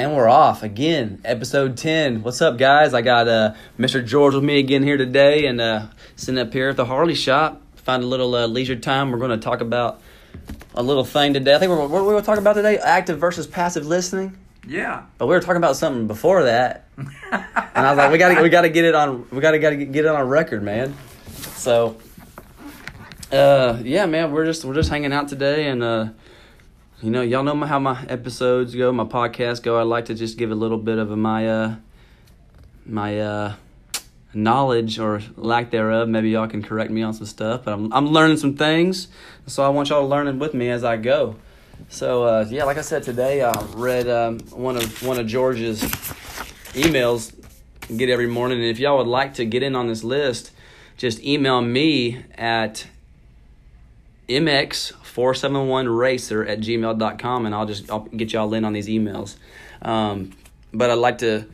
And we're off again, episode 10. What's up, guys? I got uh, Mr. George with me again here today and uh, sitting up here at the Harley shop. Find a little uh, leisure time. We're going to talk about a little thing today. I think we're, what were we're going to talk about today active versus passive listening. Yeah. But we were talking about something before that. and I was like, we got to we got to get it on we got to got to get it on record, man. So uh yeah, man, we're just we're just hanging out today and uh you know, y'all know my, how my episodes go, my podcasts go. I like to just give a little bit of my uh my uh knowledge or lack thereof. Maybe y'all can correct me on some stuff, but I'm I'm learning some things. So I want y'all learning with me as I go. So uh, yeah, like I said today, I read um, one of one of George's emails. Get every morning, and if y'all would like to get in on this list, just email me at mx471racer at gmail.com and I'll just I'll get y'all in on these emails. Um, but I'd like to,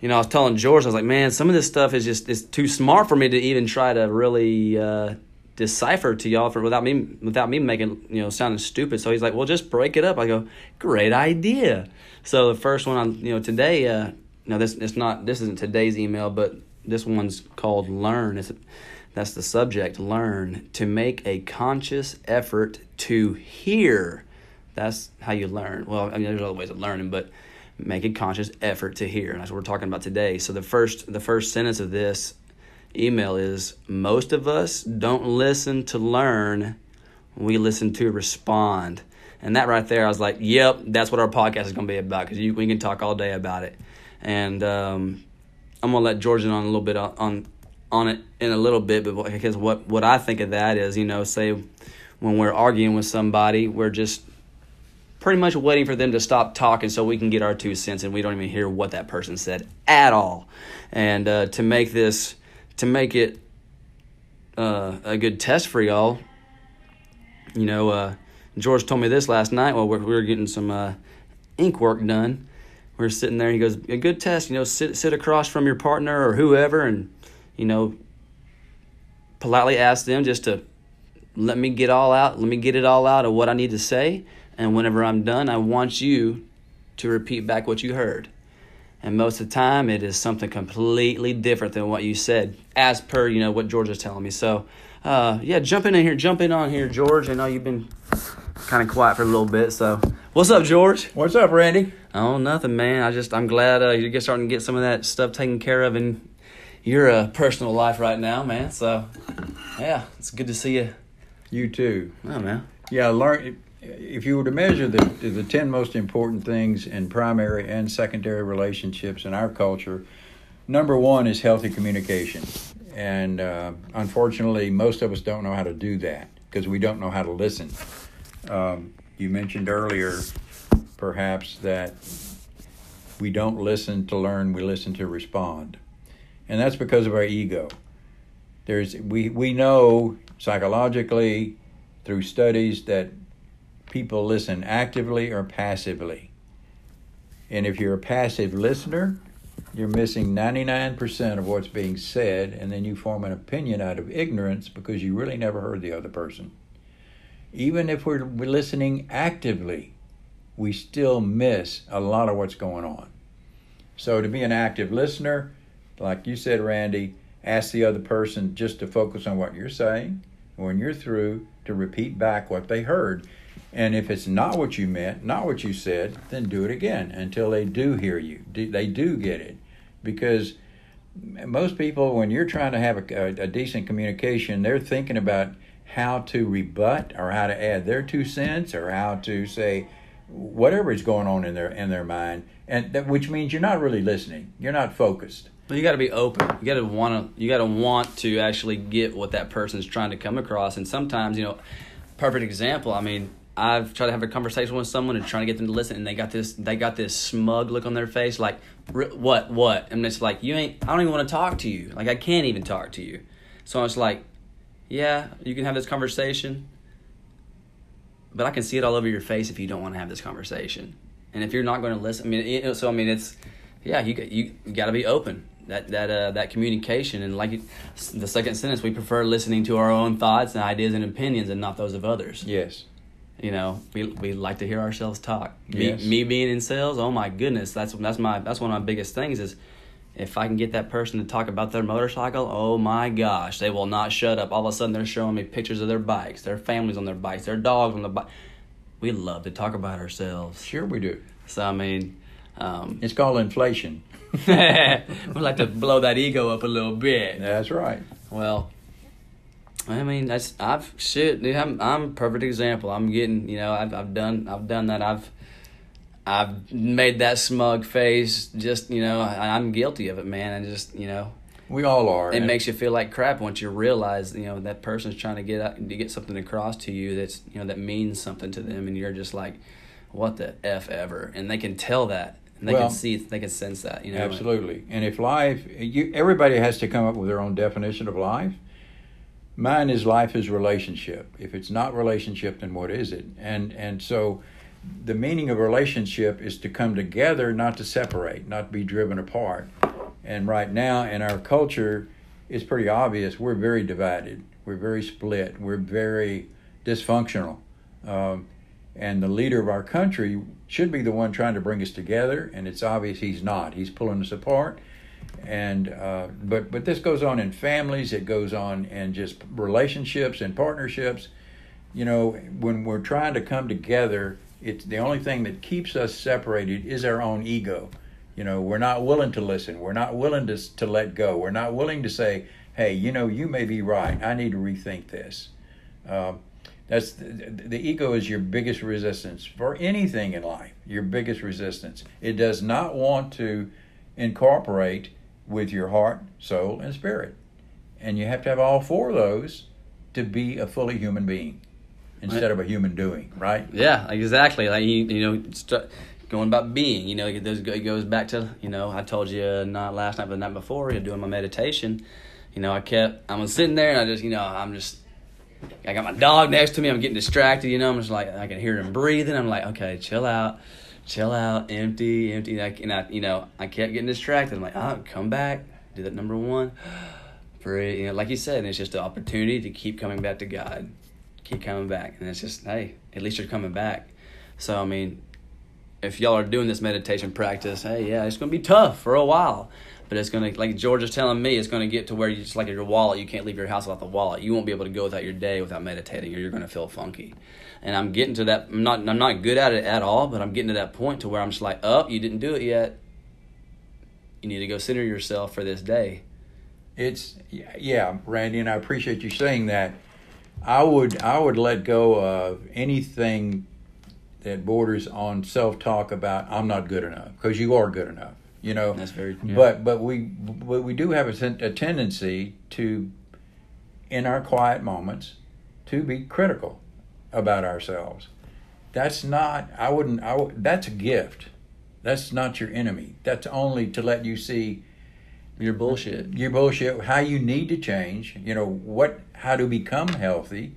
you know, I was telling George, I was like, man, some of this stuff is just is too smart for me to even try to really uh, decipher to y'all for without me without me making you know sounding stupid. So he's like, well, just break it up. I go, great idea. So the first one on you know today, uh, no, this it's not this isn't today's email, but this one's called learn. It's that's the subject. Learn to make a conscious effort to hear. That's how you learn. Well, I mean, there's other ways of learning, but make a conscious effort to hear. And that's what we're talking about today. So the first the first sentence of this email is most of us don't listen to learn, we listen to respond. And that right there, I was like, yep, that's what our podcast is going to be about because we can talk all day about it. And um, I'm going to let George in on a little bit on on it in a little bit, but because what what I think of that is, you know, say when we're arguing with somebody, we're just pretty much waiting for them to stop talking so we can get our two cents, and we don't even hear what that person said at all. And uh, to make this to make it uh, a good test for y'all, you know, uh, George told me this last night while we were getting some uh, ink work done. We were sitting there, and he goes, "A good test, you know, sit sit across from your partner or whoever, and you know, politely ask them just to let me get all out, let me get it all out of what I need to say, and whenever I'm done, I want you to repeat back what you heard." And most of the time, it is something completely different than what you said, as per you know what George is telling me. So, uh, yeah, jump in here, jump in on here, George. I know you've been kind of quiet for a little bit. So, what's up, George? What's up, Randy? Oh, nothing, man. I just I'm glad uh, you're starting to get some of that stuff taken care of in your uh, personal life right now, man. So, yeah, it's good to see you. You too. Oh, man. Yeah, learn. If you were to measure the the ten most important things in primary and secondary relationships in our culture, number one is healthy communication, and uh, unfortunately, most of us don't know how to do that because we don't know how to listen. Um, you mentioned earlier, perhaps that we don't listen to learn; we listen to respond, and that's because of our ego. There's we we know psychologically through studies that people listen actively or passively. And if you're a passive listener, you're missing 99% of what's being said, and then you form an opinion out of ignorance because you really never heard the other person. Even if we're listening actively, we still miss a lot of what's going on. So, to be an active listener, like you said, Randy, ask the other person just to focus on what you're saying. When you're through, to repeat back what they heard. And if it's not what you meant, not what you said, then do it again until they do hear you. They do get it. Because most people, when you're trying to have a, a, decent communication, they're thinking about how to rebut or how to add their two cents or how to say whatever is going on in their in their mind, and that, which means you're not really listening. You're not focused. Well, you got to be open. You got to want to. You got to want to actually get what that person's trying to come across. And sometimes, you know, perfect example. I mean, I've tried to have a conversation with someone and trying to get them to listen, and they got this they got this smug look on their face, like what what, and it's like you ain't. I don't even want to talk to you. Like I can't even talk to you. So I was like, yeah, you can have this conversation, but I can see it all over your face if you don't want to have this conversation, and if you're not going to listen. I mean, it, so I mean, it's yeah, you you, you got to be open that that uh, that communication and like the second sentence we prefer listening to our own thoughts and ideas and opinions and not those of others yes you know, we we like to hear ourselves talk. Me, Yes. me being in sales, oh my goodness, that's that's my that's one of my biggest things is if I can get that person to talk about their motorcycle, oh my gosh, they will not shut up. All of a sudden, they're showing me pictures of their bikes, their families on their bikes, their dogs on the bike. We love to talk about ourselves. Sure, we do. So I mean, um, It's called inflation. we like to blow that ego up a little bit. That's right. Well, I mean, that's I've shit, dude. I'm I'm a perfect example. I'm getting, you know, I've I've done I've done that. I've I've made that smug face. Just you know, I, I'm guilty of it, man. And just you know, We all are. it makes you feel like crap once you realize you know that person's trying to get out, to get something across to you that's you know that means something to them, and you're just like, what the f ever, and they can tell that, and they Well, can see, it, they can sense that, you know. Absolutely. And if life, you, everybody has to come up with their own definition of life. Mine is life is relationship. If it's not relationship, then what is it? And and so, the meaning of relationship is to come together, not to separate, not be driven apart. And right now in our culture, it's pretty obvious we're very divided. We're very split. We're very dysfunctional. Um, and the leader of our country should be the one trying to bring us together, and it's obvious he's not. He's pulling us apart. And uh, but but this goes on in families. It goes on in just relationships and partnerships. You know, when we're trying to come together, it's the only thing that keeps us separated is our own ego. You know, we're not willing to listen. We're not willing to to let go. We're not willing to say, "Hey, you know, you may be right. I need to rethink this." Um, that's the, the ego is your biggest resistance for anything in life. Your biggest resistance. It does not want to incorporate with your heart, soul, and spirit, and you have to have all four of those to be a fully human being instead of a human doing. Right? Yeah, exactly. Like you, you know, st- going about being. You know, it goes back to you know I told you not last night but the night before. You know, doing my meditation. You know, I kept I was sitting there and I just you know I'm just I got my dog next to me. I'm getting distracted. You know, I'm just like I can hear him breathing. I'm like, okay, chill out, chill out, empty, empty. And I, you know I kept getting distracted. I'm like, oh, come back, do that number one. Breathe. You know, like you said, it's just an opportunity to keep coming back to God keep coming back. And it's just, hey, at least you're coming back. So, I mean, if y'all are doing this meditation practice, hey, yeah, it's to be tough for a while. But it's to, like George is telling me, it's to get to where you just like your wallet, you can't leave your house without the wallet. You won't be able to go without your day without meditating, or you're to feel funky. And I'm getting to that. I'm not. I'm not good at it at all, but I'm getting to that point to where I'm just like, up, oh, you didn't do it yet. You need to go center yourself for this day. It's yeah, Randy, and I appreciate you saying that. I would I would let go of anything that borders on self talk about I'm not good enough because you are good enough. You know, That's very- yeah. But but we but we do have a, a tendency to, in our quiet moments, to be critical about ourselves. That's not. I wouldn't. I that's a gift. That's not your enemy. That's only to let you see Your bullshit. your bullshit how you need to change you know what how to become healthy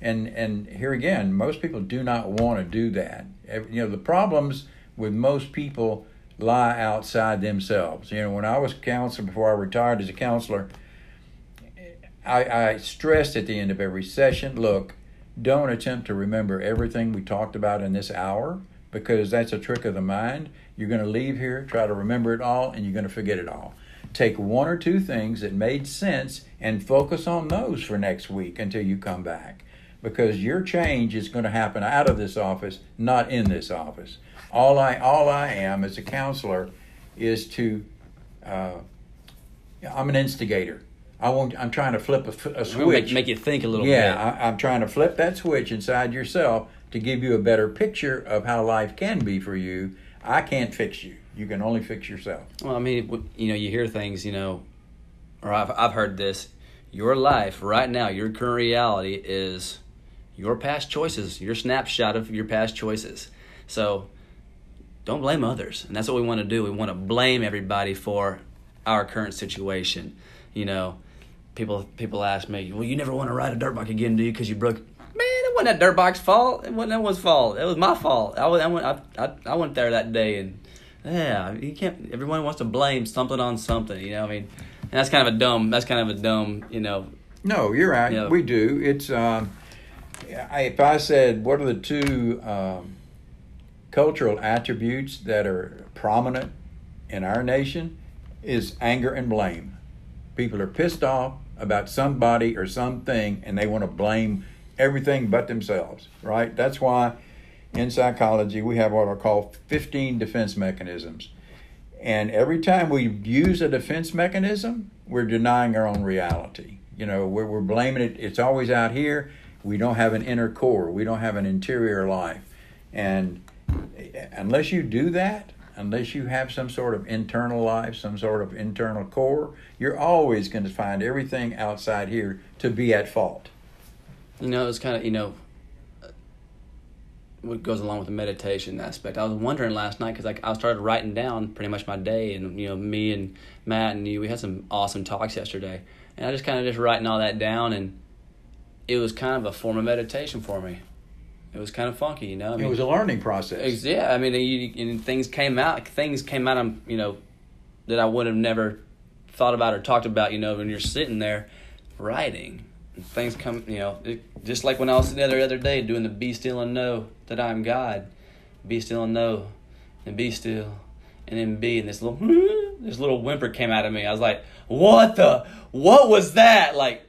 and and here again most people do not want to do that you know the problems with most people lie outside themselves. You know when i was counselor before i retired as a counselor I, I stressed at the end of every session look don't attempt to remember everything we talked about in this hour because that's a trick of the mind. You're going to leave here try to remember it all and you're going to forget it all. Take one or two things that made sense and focus on those for next week until you come back because your change is going to happen out of this office not in this office all i all i am as a counselor is to uh, i'm an instigator i want i'm trying to flip a, We're switch Make, make you think a little yeah, bit. Yeah, I'm trying to flip that switch inside yourself to give you a better picture of how life can be for you. I can't fix you. You can only fix yourself. Well, I mean, you know, you hear things, you know, or I've I've heard this. Your life right now, your current reality is your past choices, your snapshot of your past choices. So don't blame others, and that's what we want to do. We want to blame everybody for our current situation. You know, people people ask me, "Well, you never want to ride a dirt bike again, do you? Because you broke." Man, it wasn't that dirt bike's fault. It wasn't anyone's fault. It was my fault. I, was, I went I, I, I went there that day and yeah, you can't. Everyone wants to blame something on something. You know, I mean, and that's kind of a dumb. That's kind of a dumb. You know, No, you're right. Yeah. We do. It's um, I, if I said, what are the two um, cultural attributes that are prominent in our nation? Is anger and blame. People are pissed off about somebody or something, and they want to blame everything but themselves. Right? That's why in psychology we have what I call 15 defense mechanisms. And every time we use a defense mechanism, we're denying our own reality. You know, we're, we're blaming it. It's always out here. We don't have an inner core. We don't have an interior life. And unless you do that, unless you have some sort of internal life, some sort of internal core, you're always going to find everything outside here to be at fault. You know, it's kind of, you know, what goes along with the meditation aspect. I was wondering last night because like I started writing down pretty much my day, and you know, me and Matt and you, we had some awesome talks yesterday, and I just kind of just writing all that down, and it was kind of a form of meditation for me. It was kind of funky, you know. I mean, it was a learning process. Yeah, I mean, you, and things came out. Things came out. of you know, that I would have never thought about or talked about. You know, when you're sitting there writing, and things come. You know, it, just like when I was the other other day doing the "Be Still and Know That I Am God," "Be Still and Know," and "Be Still," and then "Be," and this little this little whimper came out of me. I was like, "What the? What was that?" Like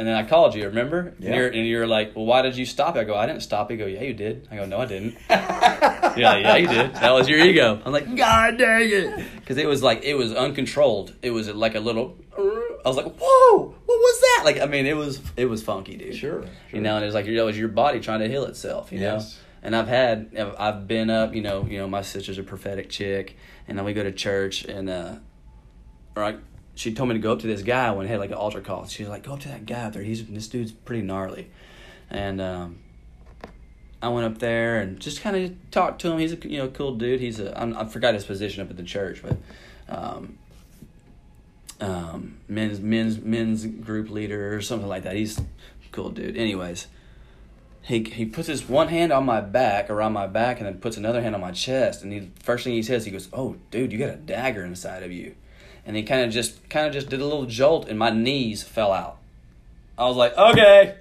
and then I called you, remember? Yeah. And, you're, and you're like, well, why did you stop? I go, I didn't stop. You go, yeah, you did. I go, no, I didn't. yeah, yeah, you did. That was your ego. I'm like, God dang it. Because it was like, it was uncontrolled. It was like a little, I was like, whoa, what was that? Like, I mean, it was, it was funky, dude. Sure. sure. You know, and it was like, it was your body trying to heal itself, you yes. know? And I've had, I've been up, you know, you know, my sister's a prophetic chick, and then we go to church, and, uh, or I, she told me to go up to this guy when he had like an altar call. She was like, "Go up to that guy up there. He's this dude's pretty gnarly," and um, I went up there and just kind of talked to him. He's a you know cool dude. He's a I'm, I forgot his position up at the church, but um, um, men's men's men's group leader or something like that. He's a cool dude. Anyways, he he puts his one hand on my back around my back and then puts another hand on my chest. And the first thing he says, he goes, "Oh, dude, you got a dagger inside of you." And he kind of just kind of just did a little jolt, and my knees fell out. I was like, okay.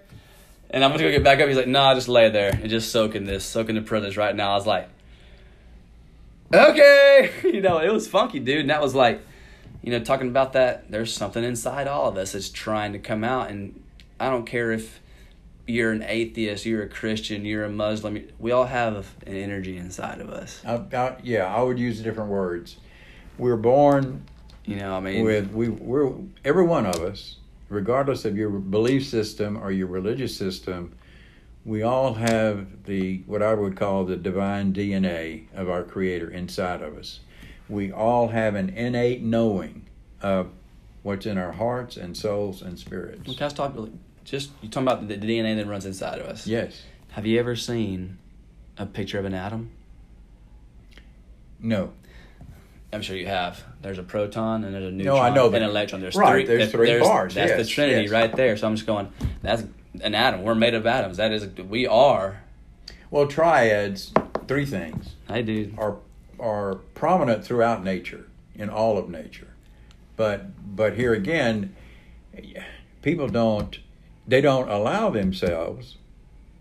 And I'm gonna go get back up. He's like, nah, just lay there and just soak in this, soak in the presence right now. I was like, okay. you know, it was funky, dude. And that was like, you know, talking about that, there's something inside all of us that's trying to come out. And I don't care if you're an atheist, you're a Christian, you're a Muslim. We all have an energy inside of us. I, I, yeah, I would use different words. We're born you know, I mean, with we we're every one of us, regardless of your belief system or your religious system, we all have the what I would call the divine DNA of our Creator inside of us. We all have an innate knowing of what's in our hearts and souls and spirits. Well, can I talk just you talking about the DNA that runs inside of us? Yes. Have you ever seen a picture of an atom? No. I'm sure you have. There's a proton and there's a neutron no, I know, and an electron. There's right, three. There's three there's, bars. That's yes, the Trinity yes. right there. So I'm just going. That's an atom. We're made of atoms. That is. We are. Well, triads. Three things. I do. Are are prominent throughout nature in all of nature, but but here again, people don't. They don't allow themselves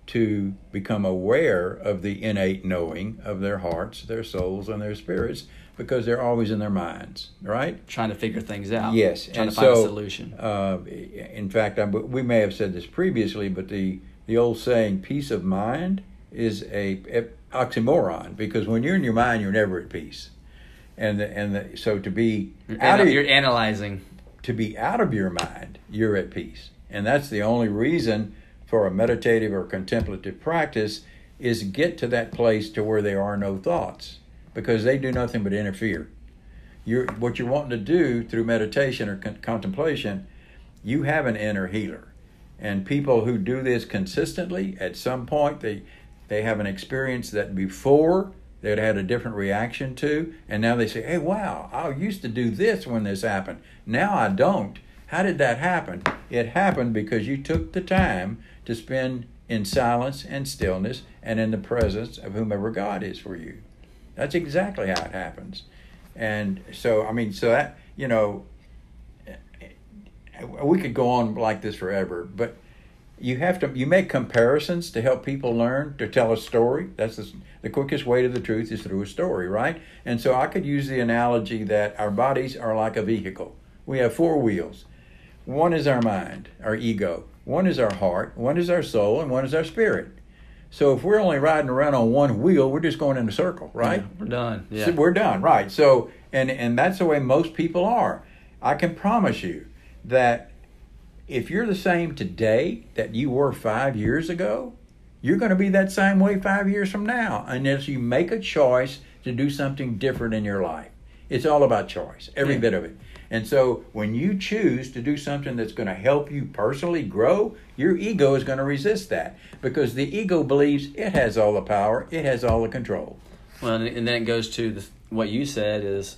to become aware of the innate knowing of their hearts, their souls, and their spirits because they're always in their minds, right? Trying to figure things out. Yes, trying and to find so, a solution. Uh, in fact, I, we may have said this previously, but the the old saying "peace of mind" is a, a oxymoron because when you're in your mind, you're never at peace, and the, and the, so to be you're out of, you're analyzing. To be out of your mind, you're at peace, and that's the only reason for a meditative or contemplative practice is get to that place to where there are no thoughts because they do nothing but interfere. You're, what you're wanting to do through meditation or con- contemplation, you have an inner healer. And people who do this consistently, at some point, they, they have an experience that before they'd had a different reaction to, and now they say, hey, wow, I used to do this when this happened. Now I don't. How did that happen? It happened because you took the time to spend in silence and stillness and in the presence of whomever God is for you. That's exactly how it happens. And so, I mean, so that, you know, we could go on like this forever, but you have to you make comparisons to help people learn to tell a story. That's the, the quickest way to the truth is through a story right? And so i could use the analogy that our bodies are like a vehicle. We have four wheels. One is our mind our ego. One is our heart. One is our soul. And one is our spirit so if we're only riding around on one wheel we're just going in a circle right Yeah, we're done. Yeah. so we're done, right? So, and and that's the way most people are. I can promise you that if you're the same today that you were five years ago, you're going to be that same way five years from now, unless you make a choice to do something different in your life. It's all about choice, every Yeah. bit of it. And so, when you choose to do something that's going to help you personally grow, your ego is going to resist that because the ego believes it has all the power, it has all the control. Well, and then it goes to the, what you said is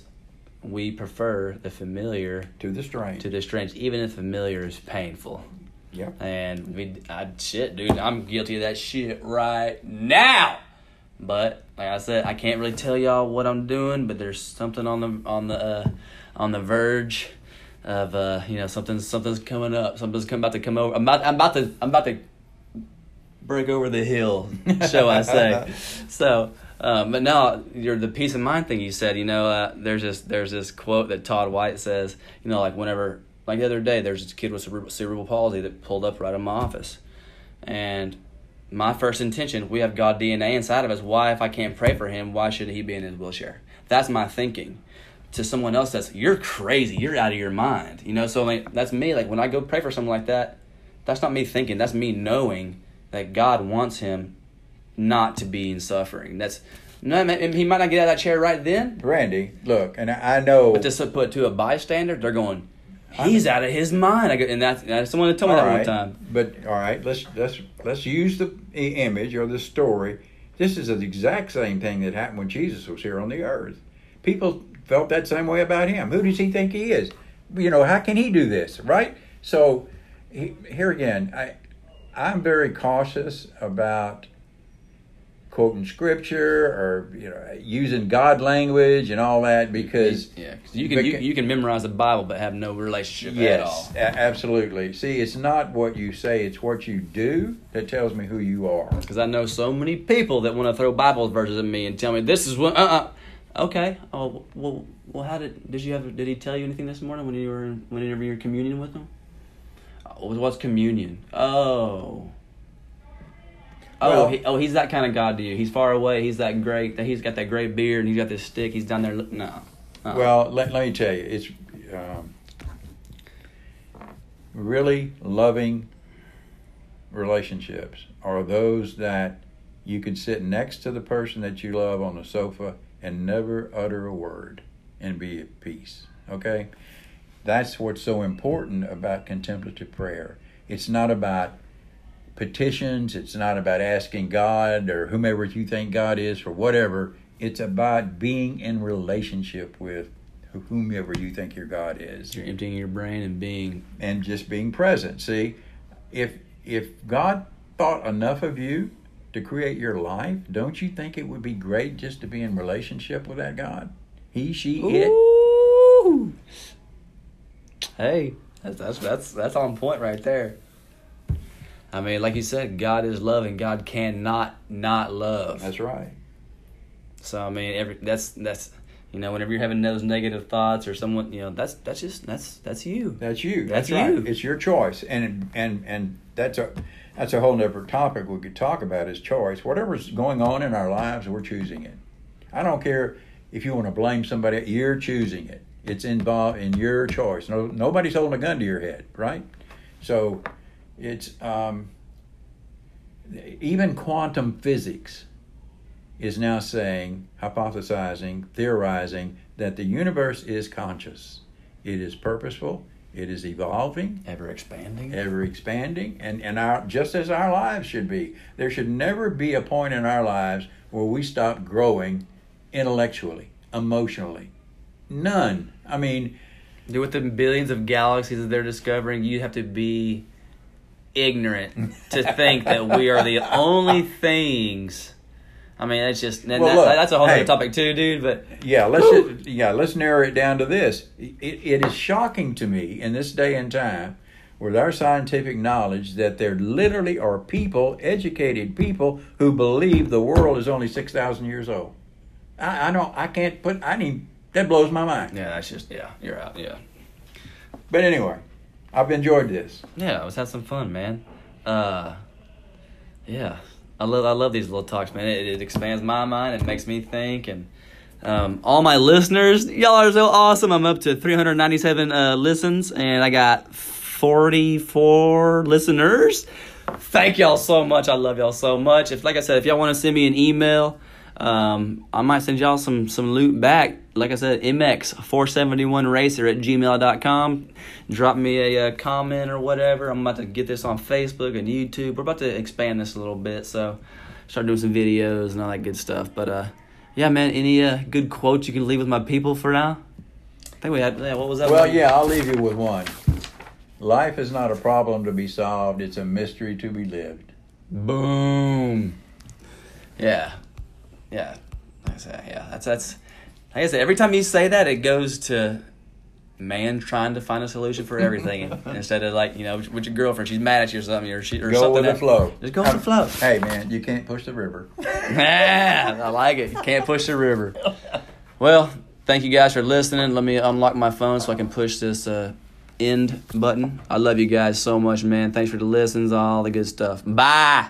we prefer the familiar To the strange. to the strange, even if familiar is painful. Yep. And we, I, shit, dude, I'm guilty of that shit right now. But like I said, I can't really tell y'all what I'm doing. But there's something on the on the uh, on the verge of uh, you know something something's coming up. Something's come, about to come over. I'm about I'm about to I'm about to break over the hill, shall I say? So, um, but no, you're the peace of mind thing you said. You know, uh, there's this there's this quote that Todd White says. You know, like whenever like the other day, there's this kid with cerebral, cerebral palsy that pulled up right in my office, and my first intention, we have God DNA inside of us. Why, if I can't pray for him, why should he be in his wheelchair? That's my thinking. To someone else, that's you're crazy. You're out of your mind. You know, so like that's me. Like when I go pray for someone like that, that's not me thinking. That's me knowing that God wants him not to be in suffering. That's no, man, he might not get out of that chair right then. Randy, look, and I I know. But to put to a bystander, they're going, he's out of his mind. I go, and that's, that's someone that told me that one right, time. But all right, let's let's let's use the image or the story. This is the exact same thing that happened when Jesus was here on the earth. People felt that same way about him. Who does he think he is? You know, how can he do this? Right? So he, here again, I I'm very cautious about quoting scripture or you know using God language and all that because Yeah, you can you, you can memorize the Bible but have no relationship at all. Yes, absolutely. See, it's not what you say; it's what you do that tells me who you are. Because I know so many people that want to throw Bible verses at me and tell me this is what. Uh, uh Okay. Oh well. Well, how did did you have? Did he tell you anything this morning when you were whenever you were communion with him? Oh, what's communion? Oh. Oh, Well- he, oh, he's that kind of God to you. He's far away. He's that great. That he's got that great beard and he's got this stick. He's down there. look- No. Uh-uh. Well, let, let me tell you, it's um, really loving relationships are those that you can sit next to the person that you love on the sofa and never utter a word and be at peace. Okay? That's what's so important about contemplative prayer. It's not about petitions, it's not about asking God or whomever you think God is for whatever. It's about being in relationship with whomever you think your God is you're emptying your brain and being. and just being present. See, if if God thought enough of you to create your life, don't you think it would be great just to be in relationship with that God? He, she, it. Hey, that's that's that's that's on point right there. I mean, like you said, God is love, and God cannot not love. That's right. So I mean, every that's that's you know, whenever you're having those negative thoughts or someone, you know, that's that's just that's that's you. That's you. That's That's, right. you. It's your choice, and and and that's a that's a whole different topic we could talk about is choice. Whatever's going on in our lives, we're choosing it. I don't care if you want to blame somebody. You're choosing it. It's involved in your choice. No, nobody's holding a gun to your head, right? So, it's um, even quantum physics is now saying, hypothesizing, theorizing that the universe is conscious. It is purposeful. It is evolving, Ever expanding. ever expanding, and, and our just as our lives should be. There should never be a point in our lives where we stop growing intellectually, emotionally. None. I mean, with the billions of galaxies that they're discovering, you have to be ignorant to think that we are the only things. I mean, that's just that, look, that's a whole hey. other topic too, dude. But yeah, let's Woo! yeah let's narrow it down to this. It, it is shocking to me in this day and time with our scientific knowledge that there literally are people, educated people, who believe the world is only 6,000 years old. I, I don't, I can't put, I need, that blows my mind. Yeah, that's just yeah. You're out. Yeah. But anyway, I've enjoyed this. Yeah, I was have some fun, man. Uh, yeah, I love I love these little talks, man. It, it expands my mind. It makes me think, and um, all my listeners, y'all are so awesome. I'm up to 397 uh, listens, and I got 44 listeners. Thank y'all so much. I love y'all so much. If, like I said, if y'all want to send me an email, um, I might send y'all some some loot back. Like I said, mx471racer at gmail.com. Drop me a, uh comment or whatever. I'm about to get this on Facebook and YouTube. We're about to expand this a little bit, so start doing some videos and all that good stuff. But uh, yeah, man, any uh, good quotes you can leave with my people for now? I think we had. Yeah, what was that? Well, one? yeah, I'll leave you with one. Life is not a problem to be solved, it's a mystery to be lived. Boom. Yeah. Yeah. Like I said, yeah. That's that's. Like I said, every time you say that, it goes to man trying to find a solution for everything instead of like you know with your girlfriend, she's mad at you or something, or she or Go something. with the else. flow. Just go with the flow. Hey, man, you can't push the river. Yeah, I like it. You can't push the river. Well, thank you guys for listening. Let me unlock my phone so I can push this uh, end button. I love you guys so much, man. Thanks for the listens, all the good stuff. Bye.